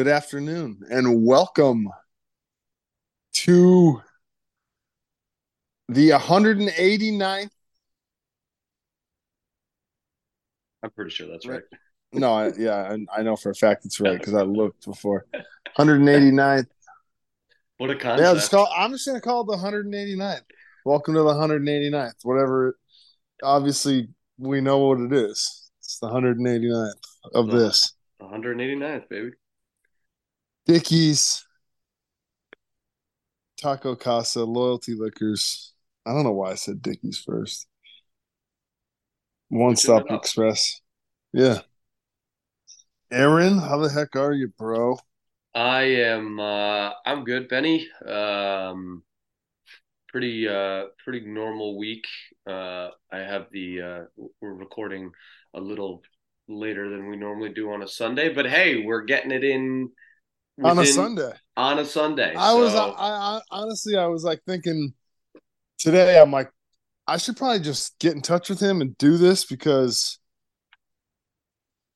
Good afternoon and welcome to the 189th. I'm pretty sure that's right. No, I, yeah, I, I know for a fact it's right because I looked before. 189th. What a concept. Yeah, just call, I'm just going to call it the 189th. Welcome to the 189th. Whatever. Obviously, we know what it is. It's the 189th of this. 189th, baby. Dickies, Taco Casa, Loyalty Liquors. I don't know why I said Dickies first. One Stop. Express. Yeah. Aaron, how the heck are you, bro? I am uh I'm good, Benny. Um pretty uh pretty normal week. Uh I have the uh we're recording a little later than we normally do on a Sunday, but hey, we're getting it in On a Sunday. On a Sunday. I was, I, I honestly, I was like thinking today, I'm like, I should probably just get in touch with him and do this because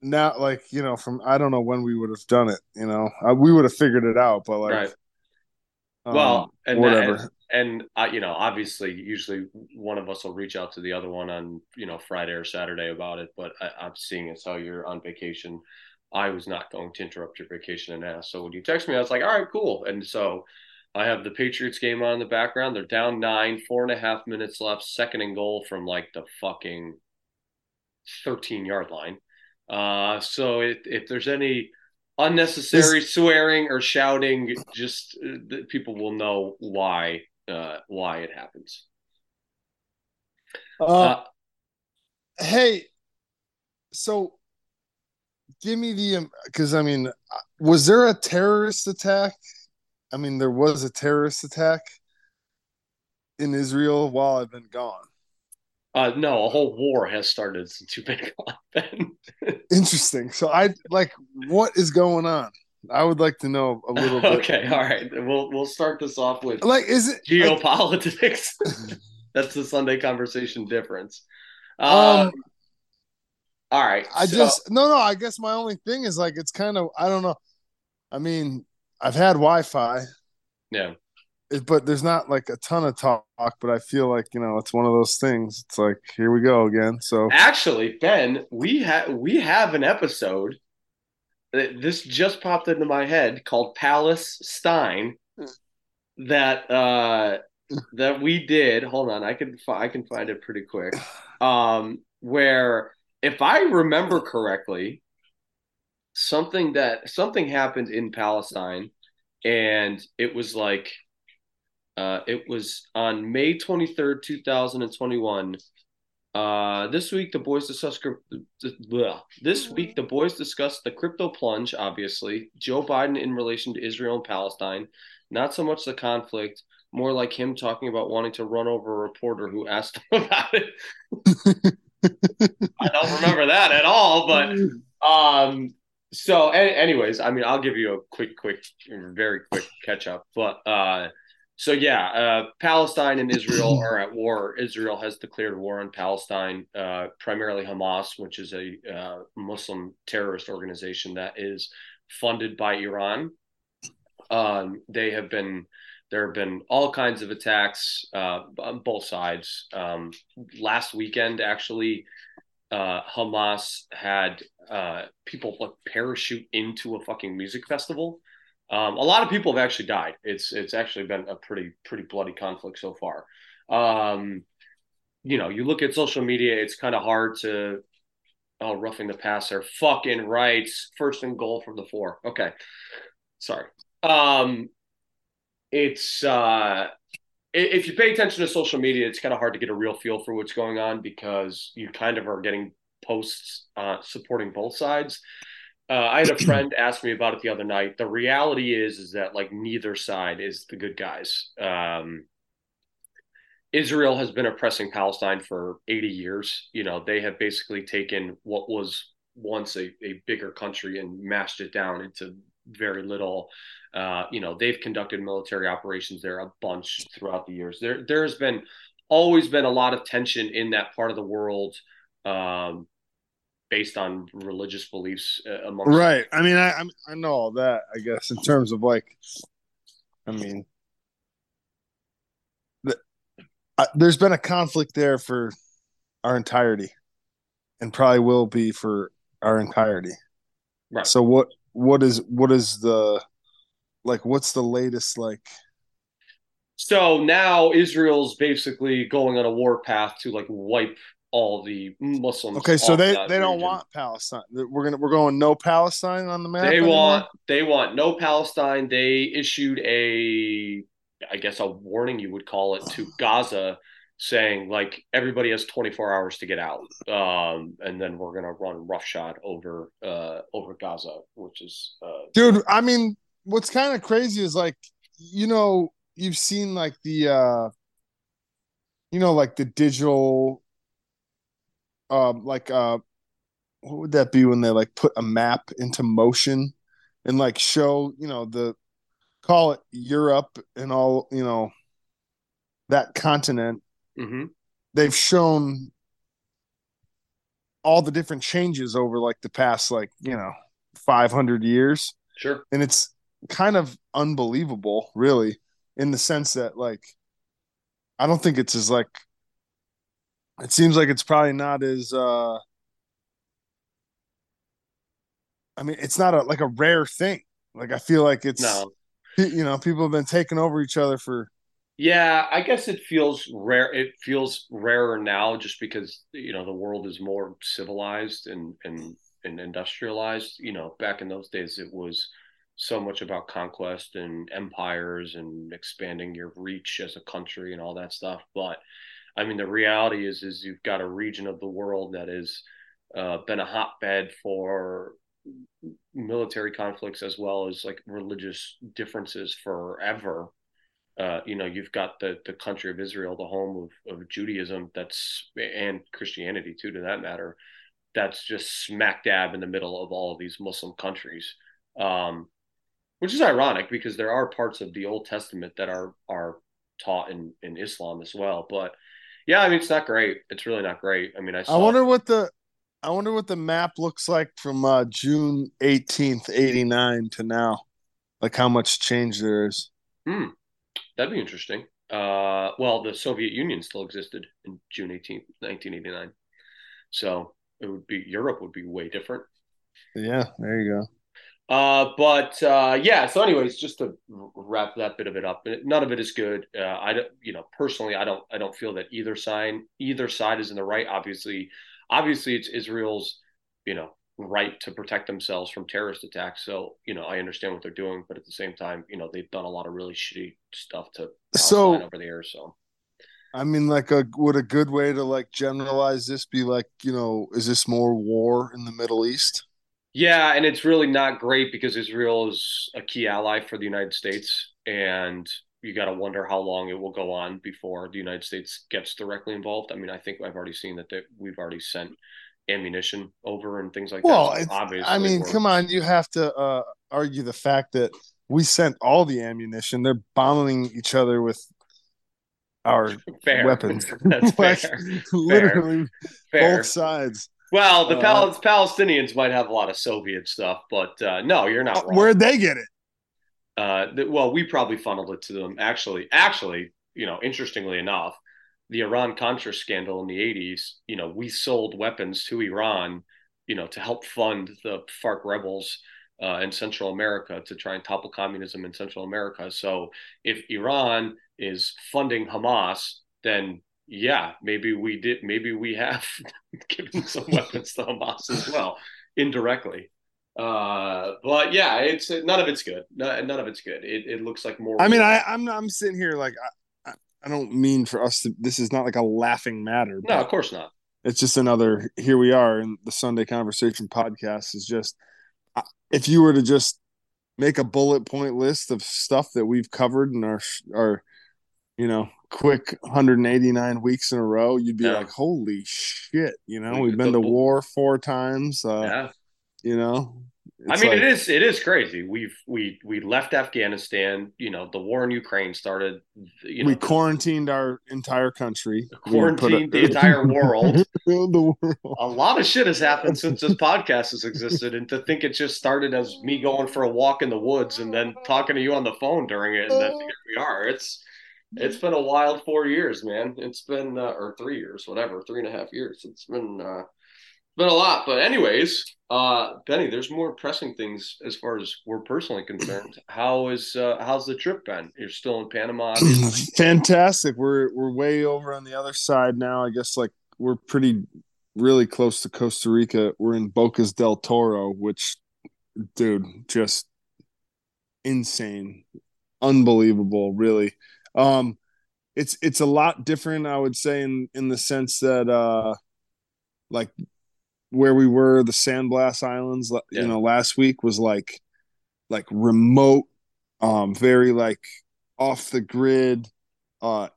now, like, you know, from I don't know when we would have done it, you know, I, we would have figured it out, but like, Right. um, Well, and that- whatever. and uh, you know obviously usually one of us will reach out to the other one on you know friday or saturday about it but I, i'm seeing as how you're on vacation i was not going to interrupt your vacation and ask. So when you text me i was like all right cool. And so i have the patriots game on in the background. They're down nine four and a half minutes left second and goal from like the fucking 13 yard line. Uh so if, if there's any unnecessary swearing or shouting just uh, people will know why uh why it happens. Uh, uh, hey, so give me the because I mean, was there a terrorist attack? I mean, there was a terrorist attack in Israel while I've been gone. uh no a whole war has started since you've been gone Interesting. So I like what is going on? I would like to know a little bit. okay all right we'll we'll start this off with Like, is it like, geopolitics that's the sunday conversation difference uh, um? All right I so- just no, no. I guess my only thing is like it's kind of I don't know. I mean, I've had Wi-Fi, yeah it, but there's not like a ton of talk. But I feel like you know it's one of those things. It's like here we go again. So Actually, Ben, we have we have an episode. that- This just popped into my head called Palace Stein. That uh, that we did. Hold on, I can fi- I can find it pretty quick. Um, where if I remember correctly, something that something happened in Palestine, and it was like, uh, it was on May twenty third, two thousand and twenty one. Uh, this week the boys discussed this week the boys discussed the crypto plunge. Obviously, Joe Biden in relation to Israel and Palestine. Not so much the conflict, more like him talking about wanting to run over a reporter who asked him about it. I don't remember that at all, but um. So, anyways, I mean, I'll give you a quick, quick, very quick catch up. But uh, so yeah, uh, Palestine and Israel are at war. Israel has declared war on Palestine, uh, primarily Hamas, which is a uh, Muslim terrorist organization that is funded by Iran. Um, they have been there have been all kinds of attacks uh, on both sides. Um, last weekend, actually, uh, Hamas had uh, people like parachute into a fucking music festival. Um, a lot of people have actually died. It's it's actually been a pretty pretty bloody conflict so far. Um, you know, you look at social media, it's kind of hard to oh roughing the passer, fucking rights, first and goal from the four. Okay, sorry. Um, it's uh, if you pay attention to social media, it's kind of hard to get a real feel for what's going on because you kind of are getting posts uh, supporting both sides. Uh, I had a friend ask me about it the other night. The reality is, is that like neither side is the good guys. Um, Israel has been oppressing Palestine for 80 years. You know, they have basically taken what was once a, a bigger country and mashed it down into very little. Uh, you know, they've conducted military operations there a bunch throughout the years. There, there's been always been a lot of tension in that part of the world. Um, based on religious beliefs uh, among right. I mean, I I know all that. I guess in terms of like, I mean, the, uh, there's been a conflict there for our entirety, and probably will be for our entirety. Right. So what what is what is the like what's the latest like so now Israel's basically going on a war path to like wipe all the Muslims. Okay, so they they don't want Palestine. We're gonna we're going no Palestine on the map. They anymore? want they want no Palestine. They issued a I guess a warning you would call it to Gaza saying like everybody has 24 hours to get out um, and then we're gonna run roughshod over uh, over gaza which is uh, dude i mean what's kind of crazy is like you know you've seen like the uh you know like the digital um like uh what would that be when they like put a map into motion and like show you know the call it europe and all you know that continent mm-hmm. they've shown all the different changes over like the past like you know 500 years sure and it's kind of unbelievable really in the sense that like i don't think it's as like it seems like it's probably not as uh i mean it's not a like a rare thing like i feel like it's no. you know people have been taking over each other for yeah, I guess it feels rare. It feels rarer now, just because you know the world is more civilized and and and industrialized. You know, back in those days, it was so much about conquest and empires and expanding your reach as a country and all that stuff. But I mean, the reality is, is you've got a region of the world that has uh, been a hotbed for military conflicts as well as like religious differences forever uh, you know, you've got the the country of Israel, the home of, of Judaism, that's and Christianity too, to that matter. That's just smack dab in the middle of all of these Muslim countries, um, which is ironic because there are parts of the Old Testament that are are taught in in Islam as well. But yeah, I mean, it's not great. It's really not great. I mean, I saw, I wonder what the I wonder what the map looks like from uh, June eighteenth, eighty nine to now, like how much change there is. Hmm. That'd be interesting. Uh, well, the Soviet Union still existed in June 18th, 1989. So it would be Europe would be way different. Yeah, there you go. Uh, but uh, yeah. So, anyways, just to wrap that bit of it up, none of it is good. Uh, I don't, you know, personally, I don't, I don't feel that either side, either side is in the right. Obviously, obviously, it's Israel's, you know, right to protect themselves from terrorist attacks. So, you know, I understand what they're doing, but at the same time, you know, they've done a lot of really shitty stuff to so over the years. So, I mean, like, a would a good way to like generalize this be like, you know, is this more war in the Middle East? Yeah, and it's really not great because Israel is a key ally for the United States, and you got to wonder how long it will go on before the United States gets directly involved. I mean, I think I've already seen that they, we've already sent ammunition over and things like well, that. Well, obviously, I mean, come on, you have to uh, argue the fact that we sent all the ammunition. They're bombing each other with our fair. weapons. That's like, fair. Literally, fair. both sides. Well, the uh, Palestinians might have a lot of Soviet stuff, but uh, no, you're not uh, wrong. Where'd they get it? Uh, the, well, we probably funneled it to them. Actually, actually, you know, interestingly enough, the Iran Contra scandal in the 80s, you know, we sold weapons to Iran, you know, to help fund the FARC rebels uh, in Central America to try and topple communism in Central America. So if Iran is funding Hamas, then yeah, maybe we did, maybe we have given some weapons to Hamas as well, indirectly. Uh, but yeah, it's none of it's good. None, none of it's good. It, it looks like more. I mean, I, I'm I'm sitting here like I don't mean for us to. This is not like a laughing matter. No, of course not. It's just another. Here we are, and the Sunday Conversation podcast is just. If you were to just make a bullet point list of stuff that we've covered in our our, you know, quick 189 weeks in a row, you'd be yeah. like, "Holy shit!" You know, we've been to war four times. Uh, yeah. You know, I mean, like, it is it is crazy. We've we we left Afghanistan. You know, the war in Ukraine started. You know, we quarantined our entire country. Quarantined a, the entire world. the world. A lot of shit has happened since this podcast has existed, and to think it just started as me going for a walk in the woods and then talking to you on the phone during it, and then here we are. It's it's been a wild four years, man. It's been uh, or three years, whatever, three and a half years. It's been uh, been a lot. But anyways, uh, Benny, there's more pressing things as far as we're personally concerned. How is uh, how's the trip been? You're still in Panama. Fantastic. We're we're way over on the other side now. I guess like we're pretty really close to Costa Rica. We're in Bocas del Toro, which dude, just insane. Unbelievable, really. Um it's it's a lot different, I would say, in in the sense that uh like where we were, the San Blas Islands, yeah. you know, last week was like like remote, um, very like off the grid, uh,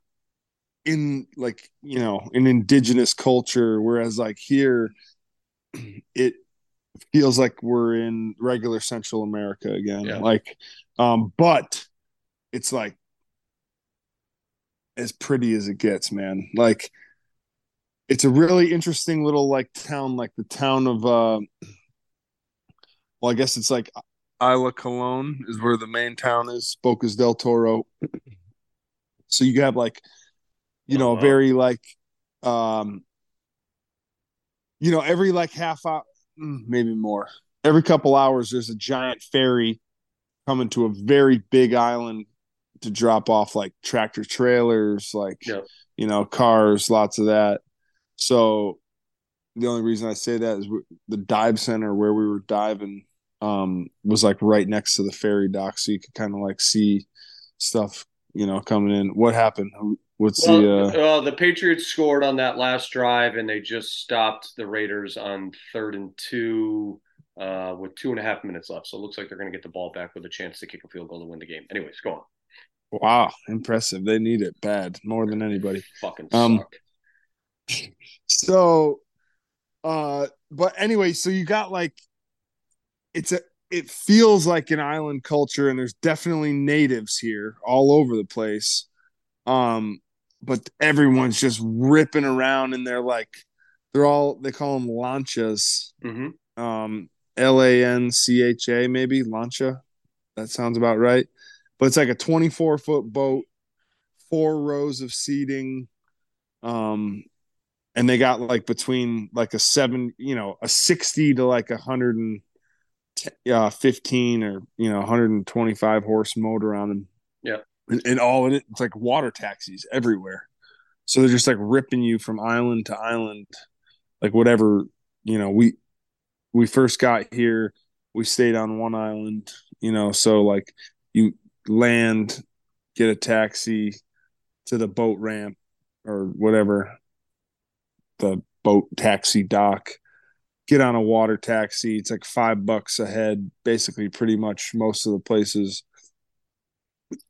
in like you know an indigenous culture. Whereas like here, it feels like we're in regular Central America again. Yeah. Like, um, but it's like as pretty as it gets, man. Like it's a really interesting little like town, like the town of uh well, I guess it's like Isla Colon is where the main town is, Bocas del Toro. So you have like, you know, uh-huh. very like um you know, every like half hour mm, maybe more. Every couple hours there's a giant ferry coming to a very big island to drop off like tractor trailers, like you know, cars, lots of that. So the only reason I say that is the dive center where we were diving um, was like right next to the ferry dock, so you could kind of like see stuff, you know, coming in. What happened? What's well, the? Uh... Uh, the Patriots scored on that last drive, and they just stopped the Raiders on third and two uh, with two and a half minutes left. So it looks like they're going to get the ball back with a chance to kick a field goal to win the game. Anyways, go on. Wow, impressive! They need it bad, more than anybody. Fucking um, suck so uh but anyway so you got like it's a it feels like an island culture and there's definitely natives here all over the place. Um but everyone's just ripping around and they're like they're all they call them lanchas. Mm-hmm. um l-a-n-c-h-a maybe lancha. That sounds about right. But it's like a 24 foot boat four rows of seating. Um and they got like between like a seven, you know, a 60 to like a hundred and uh, 15 or, you know, 125 horse motor on them. Yeah. And, and all in it, it's like water taxis everywhere. So they're just like ripping you from island to island, like whatever, you know, we, we first got here, we stayed on one island, you know, so like you land, get a taxi to the boat ramp or whatever the boat taxi dock get on a water taxi it's like five bucks a head basically pretty much most of the places.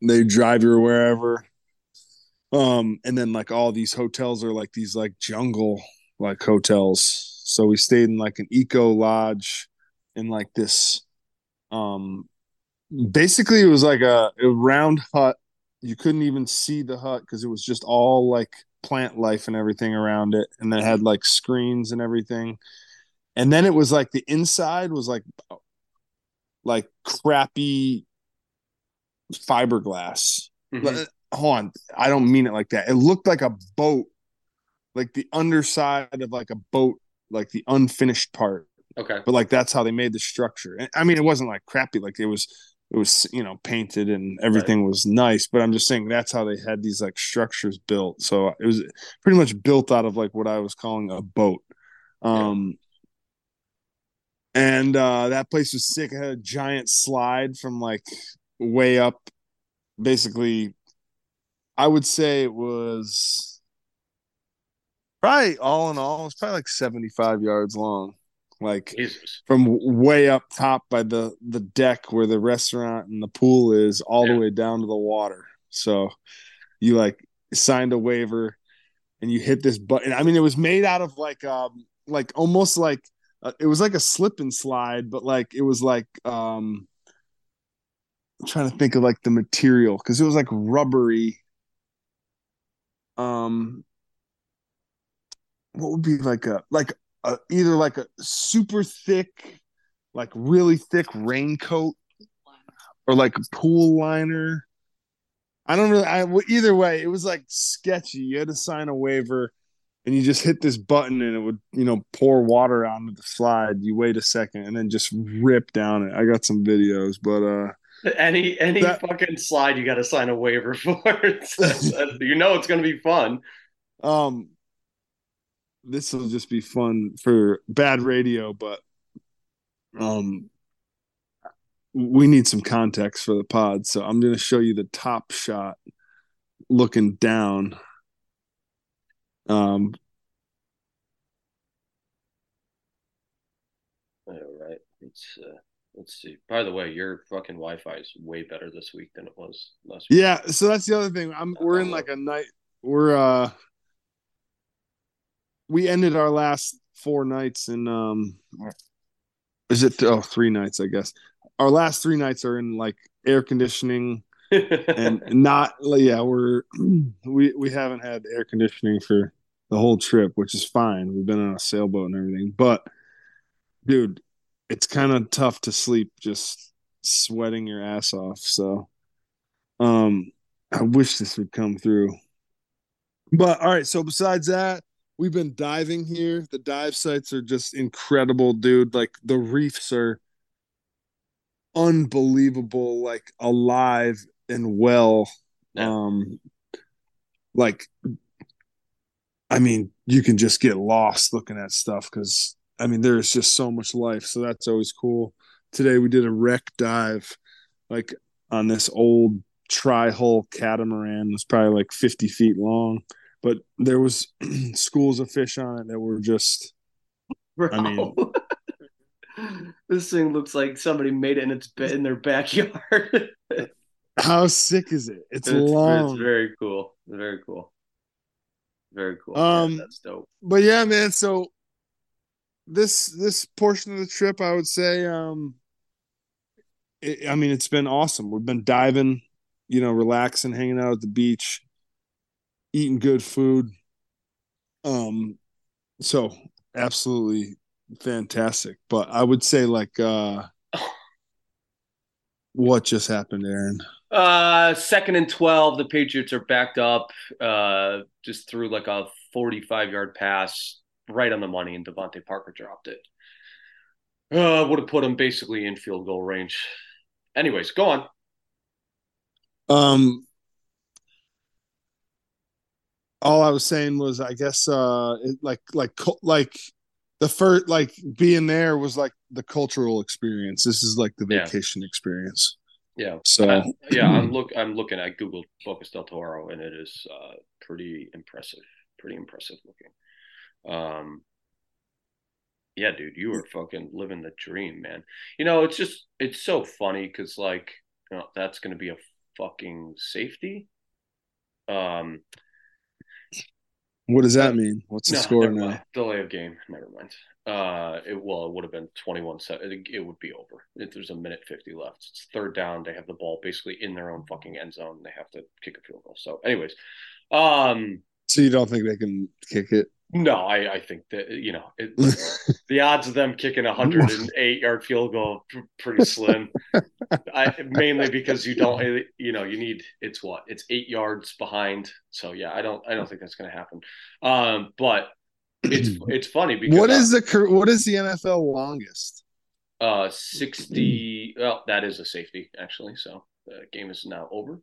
They drive you wherever. Um and then like all these hotels are like these like jungle like hotels. So we stayed in like an eco lodge in like this um basically it was like a, a round hut. You couldn't even see the hut because it was just all like plant life and everything around it and then it had like screens and everything. And then it was like the inside was like like crappy fiberglass. Mm-hmm. hold on. I don't mean it like that. It looked like a boat like the underside of like a boat like the unfinished part. Okay. But like that's how they made the structure. I mean it wasn't like crappy. Like it was it was you know painted and everything right. was nice but i'm just saying that's how they had these like structures built. So it was pretty much built out of like what i was calling a boat. Um yeah. and uh that place was sick. It had a giant slide from like way up. Basically i would say it was probably all in all it's probably like 75 yards long like Jesus. from way up top by the the deck where the restaurant and the pool is all yeah. the way down to the water so you like signed a waiver and you hit this button i mean it was made out of like um like almost like uh, it was like a slip and slide, but like it was like um I'm trying to think of like the material because it was like rubbery. Um, what would be like a like a, either like a super thick, like really thick raincoat, or like a pool liner. I don't really. I either way, it was like sketchy. You had to sign a waiver, and you just hit this button, and it would you know pour water onto the slide. You wait a second, and then just rip down it. I got some videos, but uh any any that, fucking slide you got to sign a waiver for. you know it's going to be fun. Um, this will just be fun for bad radio, but um, we need some context for the pod. So I'm going to show you the top shot, looking down. Um. All right. It's. Uh... Let's see. By the way, your fucking Wi-Fi is way better this week than it was last week. Yeah, so that's the other thing. I'm we're in like a night. We're uh, we ended our last four nights in um, is it th- oh three nights I guess. Our last three nights are in like air conditioning and not yeah we're we we haven't had air conditioning for the whole trip, which is fine. We've been on a sailboat and everything, but dude, it's kind of tough to sleep just sweating your ass off. So, um, I wish this would come through. But all right, so besides that, we've been diving here. The dive sites are just incredible, dude. Like the reefs are unbelievable, like alive and well. Yeah. Um, like, I mean, you can just get lost looking at stuff because I mean, there's just so much life. So that's always cool. Today we did a wreck dive, like on this old tri hull catamaran. It was probably like 50 feet long, but there was schools of fish on it that were just. Bro. I mean, this thing looks like somebody made it in its bed in their backyard. How sick is it? It's, it's long. It's very cool. Very cool. Very cool. Um, yeah, that's dope. But yeah, man. So this this portion of the trip, I would say, um, it, I mean, it's been awesome. We've been diving, you know, relaxing, hanging out at the beach, eating good food. Um, so absolutely fantastic. But I would say, like, uh, what just happened, Aaron? Uh, second and twelve. The Patriots are backed up. Uh, just threw like a forty-five yard pass right on the money, and DeVante Parker dropped it. Uh, would have put him basically in field goal range. Anyways, go on. Um, all I was saying was, I guess, uh, it, like, like, like the first, like being there was like the cultural experience. This is like the vacation yeah. experience. Yeah. So yeah, I'm look, I'm looking at Google Bocas del Toro, and it is uh, pretty impressive. Pretty impressive looking. Um, yeah, dude, you were fucking living the dream, man. You know, it's just it's so funny because like you know, that's gonna be a fucking safety. Um, what does that mean? What's the no, score now? Mind. Delay of game. Never mind. Uh, it well, it would have been twenty-one. Set. It, it would be over. If there's a minute fifty left, it's third down. They have the ball basically in their own fucking end zone. They have to kick a field goal. So, anyways, um, so you don't think they can kick it? No, I, I think that you know it, the odds of them kicking a hundred and eight yard field goal pretty slim. I, mainly because you don't you know you need it's what it's eight yards behind. So yeah, I don't I don't think that's going to happen. Um, but it's it's funny because what is the what is the NFL longest? Uh, sixty. Well, that is a safety actually. So the game is now over.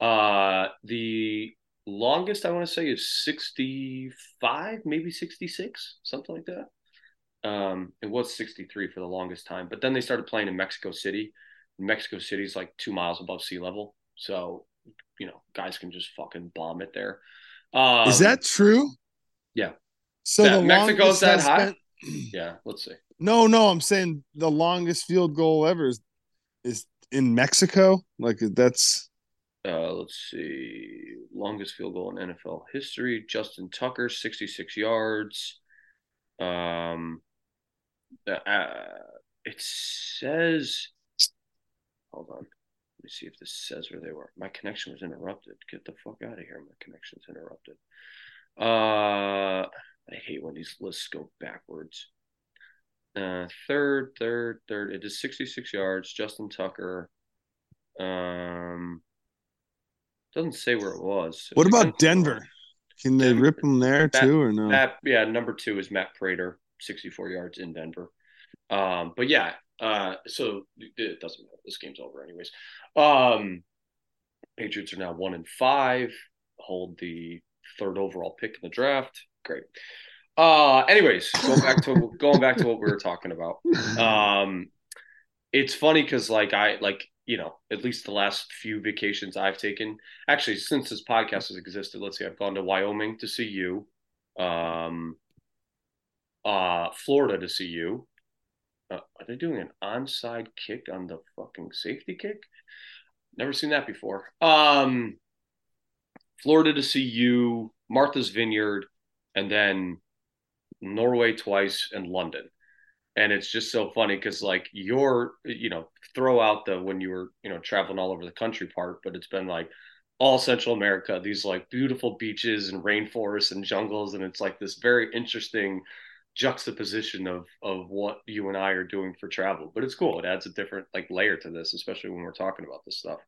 Uh, the longest I want to say is 65, maybe 66, something like that. Um, it was 63 for the longest time, but then they started playing in Mexico City. Mexico City is like two miles above sea level, so you know guys can just fucking bomb it there. Um, is that true? Yeah. So that, the Mexico's that high. Yeah, let's see. No, no, I'm saying the longest field goal ever is, is in Mexico. Like that's uh, let's see, longest field goal in NFL history. Justin Tucker, 66 yards. Um, Uh, it says. Hold on. Let me see if this says where they were. My connection was interrupted. Get the fuck out of here. My connection's interrupted. Uh, I hate when these lists go backwards. Uh, third, third, third. It is 66 yards. Justin Tucker. Um, doesn't say where it was. What about Denver? Can they Denver. rip them there Matt, too, or no? Matt, yeah, number two is Matt Prater, 64 yards in Denver. Um, but yeah, uh, so it doesn't matter. This game's over, anyways. Um, Patriots are now one and five, hold the third overall pick in the draft. Great. Uh, anyways, going back to going back to what we were talking about. Um, it's funny because like I like you know at least the last few vacations I've taken. Actually, since this podcast has existed, let's see, I've gone to Wyoming to see you, um, uh, Florida to see you, uh, are they doing an onside kick on the fucking safety kick? Never seen that before. Um, Florida to see you, Martha's Vineyard, and then Norway twice and London. And it's just so funny because like you're, you know, throw out the when you were, you know, traveling all over the country part, but it's been like all Central America, these like beautiful beaches and rainforests and jungles, and it's like this very interesting juxtaposition of of what you and I are doing for travel. But it's cool. It adds a different like layer to this, especially when we're talking about this stuff.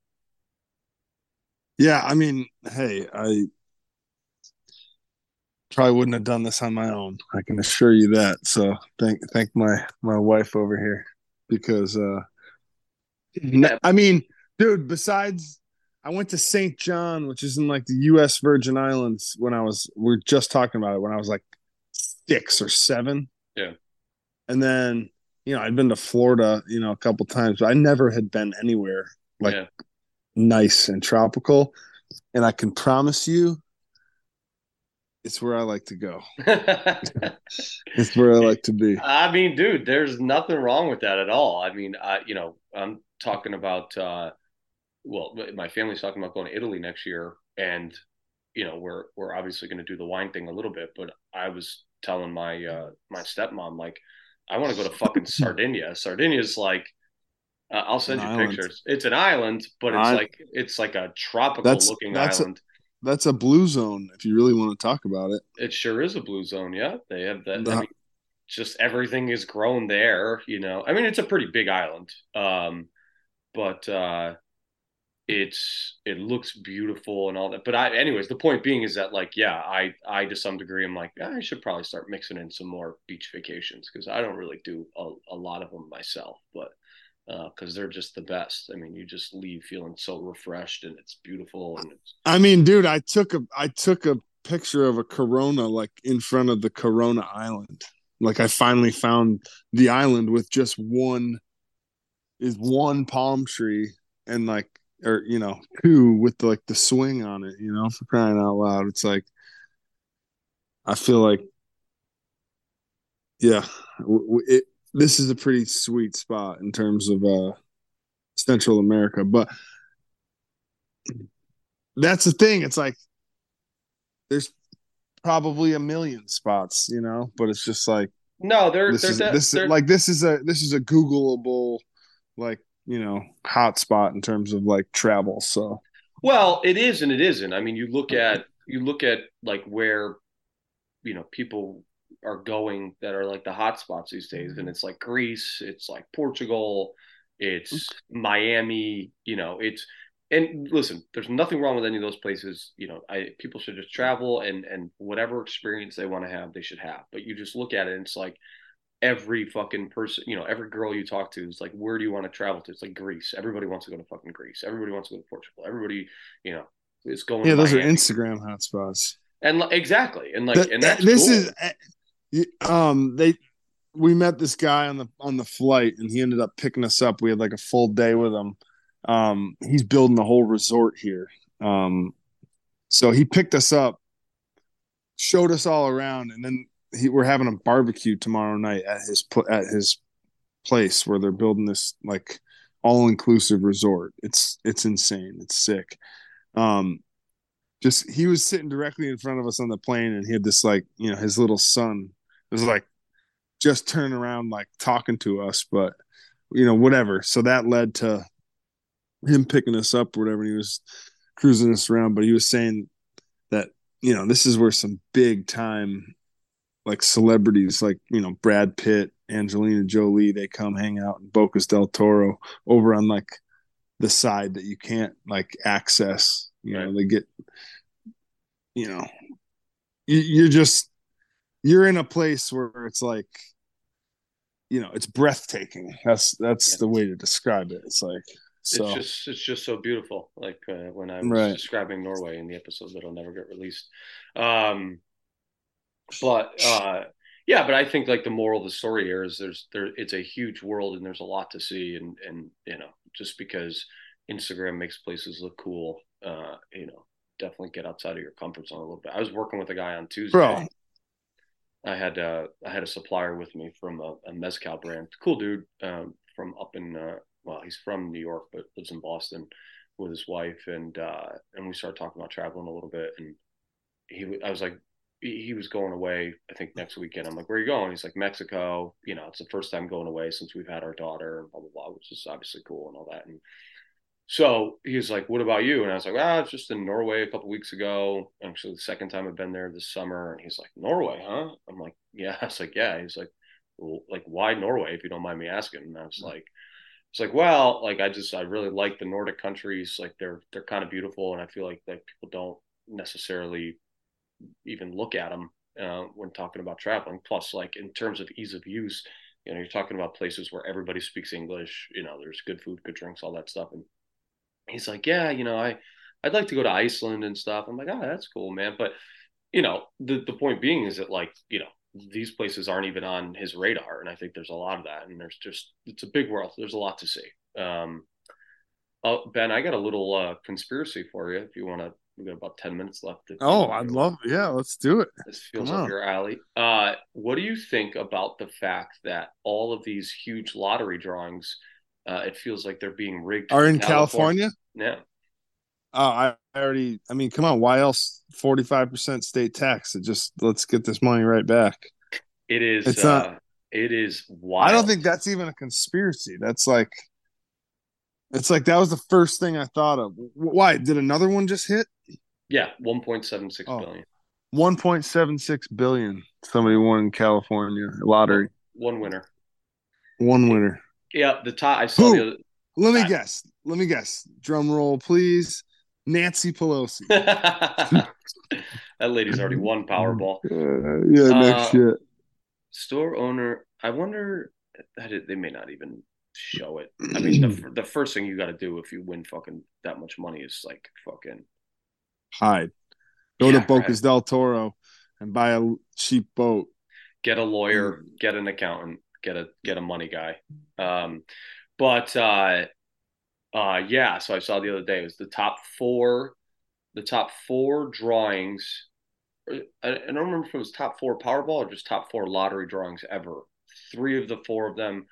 Yeah, I mean, hey, I probably wouldn't have done this on my own. I can assure you that. So thank thank my my wife over here because uh. I mean, dude, besides I went to St. John, which is in like the US Virgin Islands when I was we are just talking about it when I was like six or seven. Yeah. And then, you know, I'd been to Florida, you know, a couple times, but I never had been anywhere like yeah. nice and tropical. And I can promise you, it's where I like to go. it's where I like to be. I mean, dude, there's nothing wrong with that at all. I mean, I, you know, I'm talking about, uh, well, my family's talking about going to Italy next year, and you know, we're we're obviously going to do the wine thing a little bit. But I was telling my uh, my stepmom like, I want to go to fucking Sardinia. Sardinia's like, uh, I'll send an you island. pictures. It's an island, but it's I, like it's like a tropical looking island. That's a blue zone if you really want to talk about it. It sure is a blue zone. Yeah, they have that. The, I mean, just everything is grown there. You know, I mean, it's a pretty big island. Um, but uh, it's it looks beautiful and all that but i anyways the point being is that like yeah i i to some degree i'm like i should probably start mixing in some more beach vacations because i don't really do a, a lot of them myself but because uh, they're just the best. I mean you just leave feeling so refreshed and it's beautiful and it's i mean dude i took a i took a picture of a corona like in front of the corona island. Like i finally found the island with just one is one palm tree and like or you know two with like the swing on it you know for crying out loud. It's like i feel like yeah it, this is a pretty sweet spot in terms of uh central america but that's the thing. It's like there's probably a million spots you know but it's just like no they're this is, this is like this is a this is a googleable like you know hot spot in terms of like travel so. Well it is and it isn't. I mean you look at you look at like where you know people are going that are like the hot spots these days and it's like greece it's like portugal it's miami you know it's and listen there's nothing wrong with any of those places you know i people should just travel and and whatever experience they want to have they should have but you just look at it and it's like every fucking person, you know, every girl you talk to is like, where do you want to travel to? It's like Greece. Everybody wants to go to fucking Greece. Everybody wants to go to Portugal. Everybody, you know, is going. Yeah, those Miami. are Instagram hotspots. And exactly, and like, and that's this cool. is, eh, um, they, we met this guy on the on the flight, and he ended up picking us up. We had like a full day with him. Um, he's building a whole resort here. Um, so he picked us up, showed us all around, and then he, we're having a barbecue tomorrow night at his at his place where they're building this like all inclusive resort. It's it's insane. It's sick. Um, just he was sitting directly in front of us on the plane, and he had this like you know his little son. It was like just turning around like talking to us, but you know, whatever. So that led to him picking us up or whatever. He was cruising us around, but he was saying that, you know, this is where some big time like celebrities like, you know, Brad Pitt, Angelina Jolie, they come hang out in Bocas del Toro over on like the side that you can't like access. You right. know, they get you know, you, you're just you're in a place where it's like you know it's breathtaking that's that's yeah. the way to describe it it's like so. it's just it's just so beautiful like uh, when i was right. describing norway in the episode that'll never get released um but uh yeah but i think like the moral of the story here is there's there it's a huge world and there's a lot to see and and you know just because instagram makes places look cool uh you know definitely get outside of your comfort zone a little bit i was working with a guy on tuesday Bro. I had uh, I had a supplier with me from a, a mezcal brand. Cool dude um, from up in uh, well, he's from New York but lives in Boston with his wife, and uh, and we started talking about traveling a little bit. And he, I was like, he, was going away. I think next weekend. I'm like, where are you going? He's like Mexico. You know, it's the first time going away since we've had our daughter, and blah blah blah, which is obviously cool and all that. And so he's like, "What about you?" And I was like, "Ah, I was just in Norway a couple weeks ago. Actually, the second time I've been there this summer." And he's like, "Norway, huh?" I'm like, "Yeah." I was like, "Yeah." He's like, well, "Like, why Norway? If you don't mind me asking." And I was like, "It's like, well, like I just I really like the Nordic countries. Like they're they're kind of beautiful, and I feel like like people don't necessarily even look at them uh, when talking about traveling. Plus, like in terms of ease of use." You know, you're talking about places where everybody speaks English. You know, there's good food, good drinks, all that stuff, and he's like, yeah, you know, I, I'd like to go to Iceland and stuff. I'm like, oh, that's cool, man. But, you know, the, the point being is that like, you know, these places aren't even on his radar. And I think there's a lot of that. And there's just, it's a big world. There's a lot to see. Um, oh, Ben, I got a little uh, conspiracy for you if you want to. We got about 10 minutes left. Oh, I'd love, yeah, let's do it. This feels Come up on. your alley. Uh, what do you think about the fact that all of these huge lottery drawings uh, it feels like they're being rigged. Are in California? California? Yeah. Oh, I already. I mean, come on. Why else? Forty five percent state tax. It just let's get this money right back. It is. It's uh, not. It is wild. I don't think that's even a conspiracy. That's like. It's like that was the first thing I thought of. Why did another one just hit? Yeah, one point seven six oh. billion. One point seven six billion. Somebody won in California lottery. One winner. One winner. Yeah, the top. I saw Who? Let me I, guess. Let me guess. Drum roll, please. Nancy Pelosi. that lady's already won Powerball. Uh, yeah, next uh, year. Store owner. I wonder. They may not even show it. I mean, the, the first thing you got to do if you win fucking that much money is like fucking hide. Go yeah, to Bocas right. del Toro and buy a cheap boat. Get a lawyer. Get an accountant get a get a money guy. Um, but uh, uh, yeah, so I saw the other day it was the top four, the top four drawings. Uh, I, I don't remember if it was top four Powerball or just top four lottery drawings ever. Three of the four of them,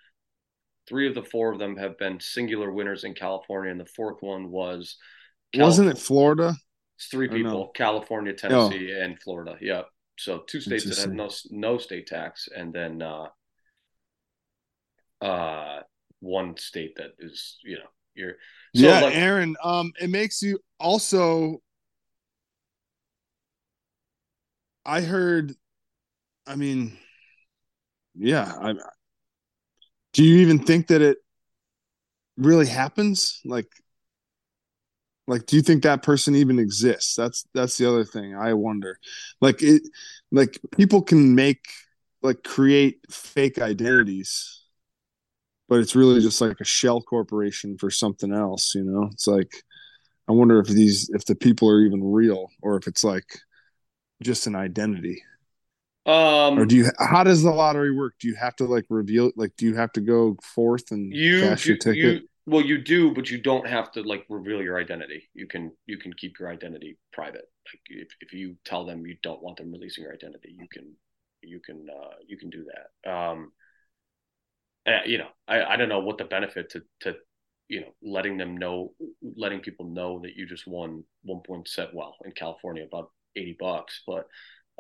three of the four of them have been singular winners in California, and the fourth one was. California. Wasn't it Florida? It's three people: no? California, Tennessee, oh. and Florida. Yep. So two states that have no no state tax, and then uh, uh one state that is you know you're so yeah like, aaron um it makes you also i heard i mean yeah i do you even think that it really happens? Like like do you think that person even exists? That's that's the other thing i wonder. Like it like people can make like create fake identities but it's really just like a shell corporation for something else you know? It's like i wonder if these if the people are even real or if it's like just an identity. Um or do you how does the lottery work? Do you have to like reveal like do you have to go forth and you cash your ticket you, well you do but you don't have to like reveal your identity. You can you can keep your identity private. Like if, if you tell them you don't want them releasing your identity you can you can uh you can do that. Um uh, you know, I, I don't know what the benefit to to you know letting them know, letting people know that you just won one point set well in California about eighty bucks, but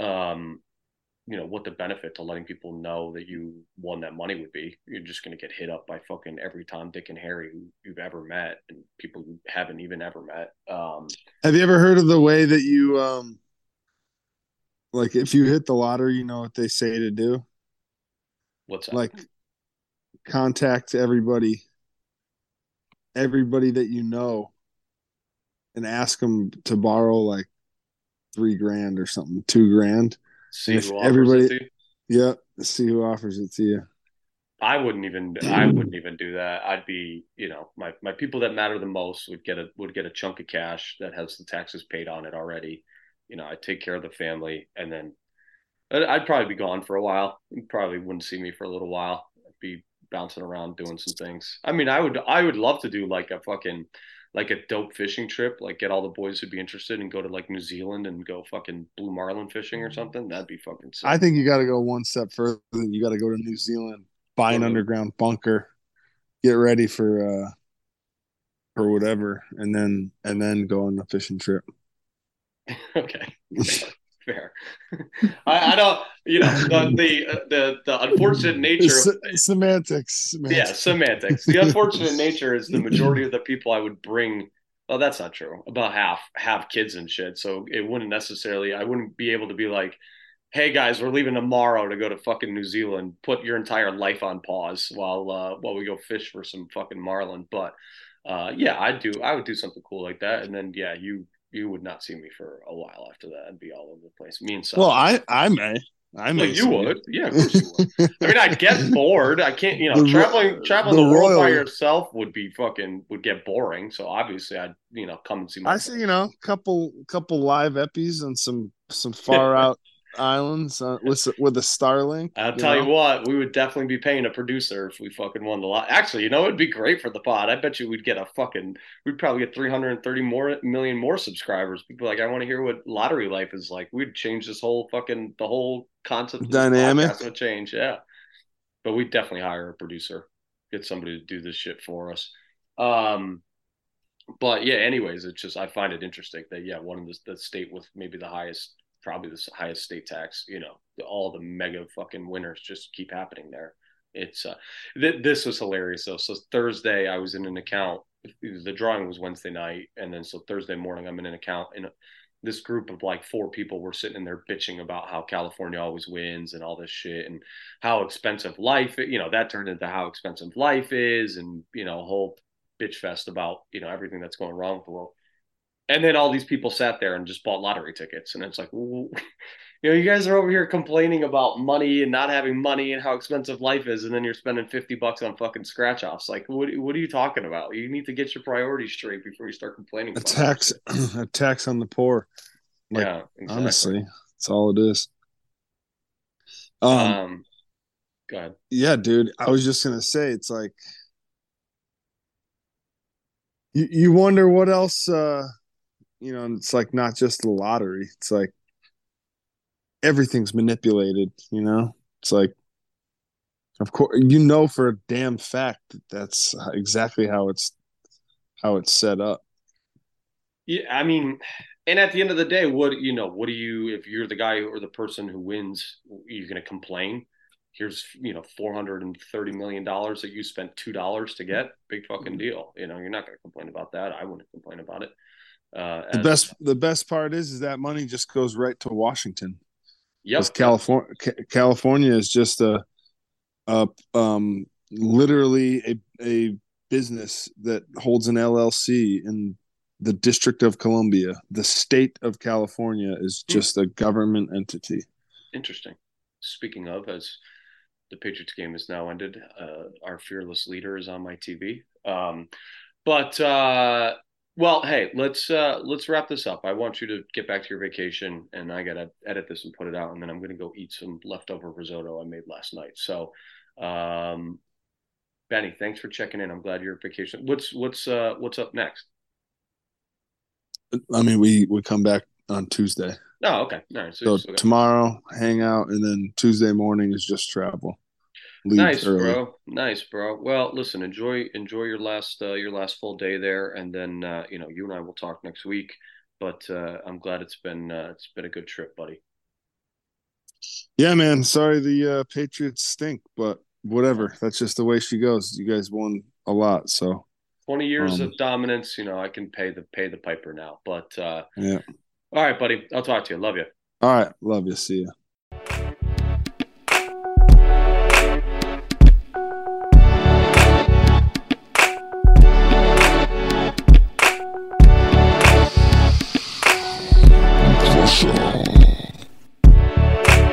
um, you know what the benefit to letting people know that you won that money would be. You're just going to get hit up by fucking every Tom, Dick, and Harry you've ever met, and people you haven't even ever met. Um, Have you ever heard of the way that you um, like if you hit the lottery, you know what they say to do? what's that? Like contact everybody, everybody that you know, and ask them to borrow like three grand or something, two grand. see if who offers everybody- it to you? Yeah, see who offers it to you. I wouldn't even I wouldn't even do that. I'd be, you know, my my people that matter the most would get a would get a chunk of cash that has the taxes paid on it already. You know, I'd take care of the family and then I'd, I'd probably be gone for a while. You probably wouldn't see me for a little while. I'd be bouncing around doing some things. I mean, I would I would love to do like a fucking like a dope fishing trip, like get all the boys who'd be interested and go to like New Zealand and go fucking blue marlin fishing or something. That'd be fucking sick. I think you got to go one step further. You got to go to New Zealand, buy an underground bunker, get ready for uh for whatever, and then and then go on the fishing trip. Okay, fair. I, I don't, you know, the the uh, the, the unfortunate nature. Of, semantics, yeah, semantics. semantics. The unfortunate nature is the majority of the people I would bring. Well, that's not true. About half have kids and shit, so it wouldn't necessarily. I wouldn't be able to be like, "Hey guys, we're leaving tomorrow to go to fucking New Zealand. Put your entire life on pause while uh, while we go fish for some fucking marlin." But uh, yeah, I'd do. I would do something cool like that, and then yeah, you you would not see me for a while after that. I'd be all over the place. Me and Sasha. Well, I I may I may Well, you would, yeah, of course you would. I mean, I'd get bored. I can't, you know, The traveling traveling the the, world by yourself would be fucking would get boring. So obviously, I'd you know come and see my. I see, you know, couple couple live eppies and some some far out islands uh, with with a Starlink. I'll tell know? you what, we would definitely be paying a producer if we fucking won the lot. Actually, you know, it'd be great for the pod. I bet you we'd get a fucking, we'd probably get 330 more million more subscribers. People like, I want to hear what lottery life is like. We'd change this whole fucking, the whole concept Dynamic. would change. Yeah. But we'd definitely hire a producer, get somebody to do this shit for us. Um, but yeah, anyways, it's just, I find it interesting that, yeah, one of the, the state with maybe the highest probably the highest state tax. You know, all the mega fucking winners just keep happening there. It's uh, th- this was hilarious though. So Thursday, I was in an account. The drawing was Wednesday night, and then so Thursday morning, I'm in an account, and this group of like four people were sitting in there bitching about how California always wins and all this shit, and how expensive life. You know, that turned into how expensive life is, and you know, a whole bitch fest about you know everything that's going wrong with the world and then all these people sat there and just bought lottery tickets and it's like you know you guys are over here complaining about money and not having money and how expensive life is and then you're spending 50 bucks on fucking scratch offs like what, what are you talking about you need to get your priorities straight before you start complaining A tax a tax on the poor. like, yeah exactly. Honestly, that's all it is. Um, um go ahead yeah, dude. I was just gonna say it's like you you wonder what else uh you know, it's like not just the lottery. It's like everything's manipulated, you know? It's like of course you know for a damn fact that that's exactly how it's how it's set up. Yeah, I mean, and at the end of the day, what you know, what do you if you're the guy or the person who wins, you're going to complain? Here's you know four hundred and thirty million dollars that you spent two dollars to get. Big fucking mm-hmm. deal. You know, you're not going to complain about that. I wouldn't complain about it. Uh, The best the best part is is that money just goes right to Washington. Yep. because California California is just a, a um literally a a business that holds an LLC in the District of Columbia. The state of California is Hmm. just a government entity. Interesting. Speaking of, as the Patriots game is now ended, uh, our fearless leader is on my TV. Um, but uh, well, hey, let's uh, let's wrap this up. I want you to get back to your vacation, and I gotta edit this and put it out, and then I'm gonna go eat some leftover risotto I made last night. So, um, Benny, thanks for checking in. I'm glad you're on vacation. What's what's uh, what's up next? I mean, we we come back on Tuesday, Oh, okay. All right. So, so got- tomorrow hang out, and then Tuesday morning is just travel. Nice early. bro nice bro well listen enjoy enjoy your last uh, your last full day there and then uh, you know you and i will talk next week but uh, i'm glad it's been uh, it's been a good trip buddy Yeah, man. Sorry the uh, Patriots stink, but whatever. That's just the way she goes. You guys won a lot, so 20 years Um, of dominance, you know, I can pay the pay the piper now. But uh yeah. all right, buddy. I'll talk to you. Love you. All right. Love you. See ya.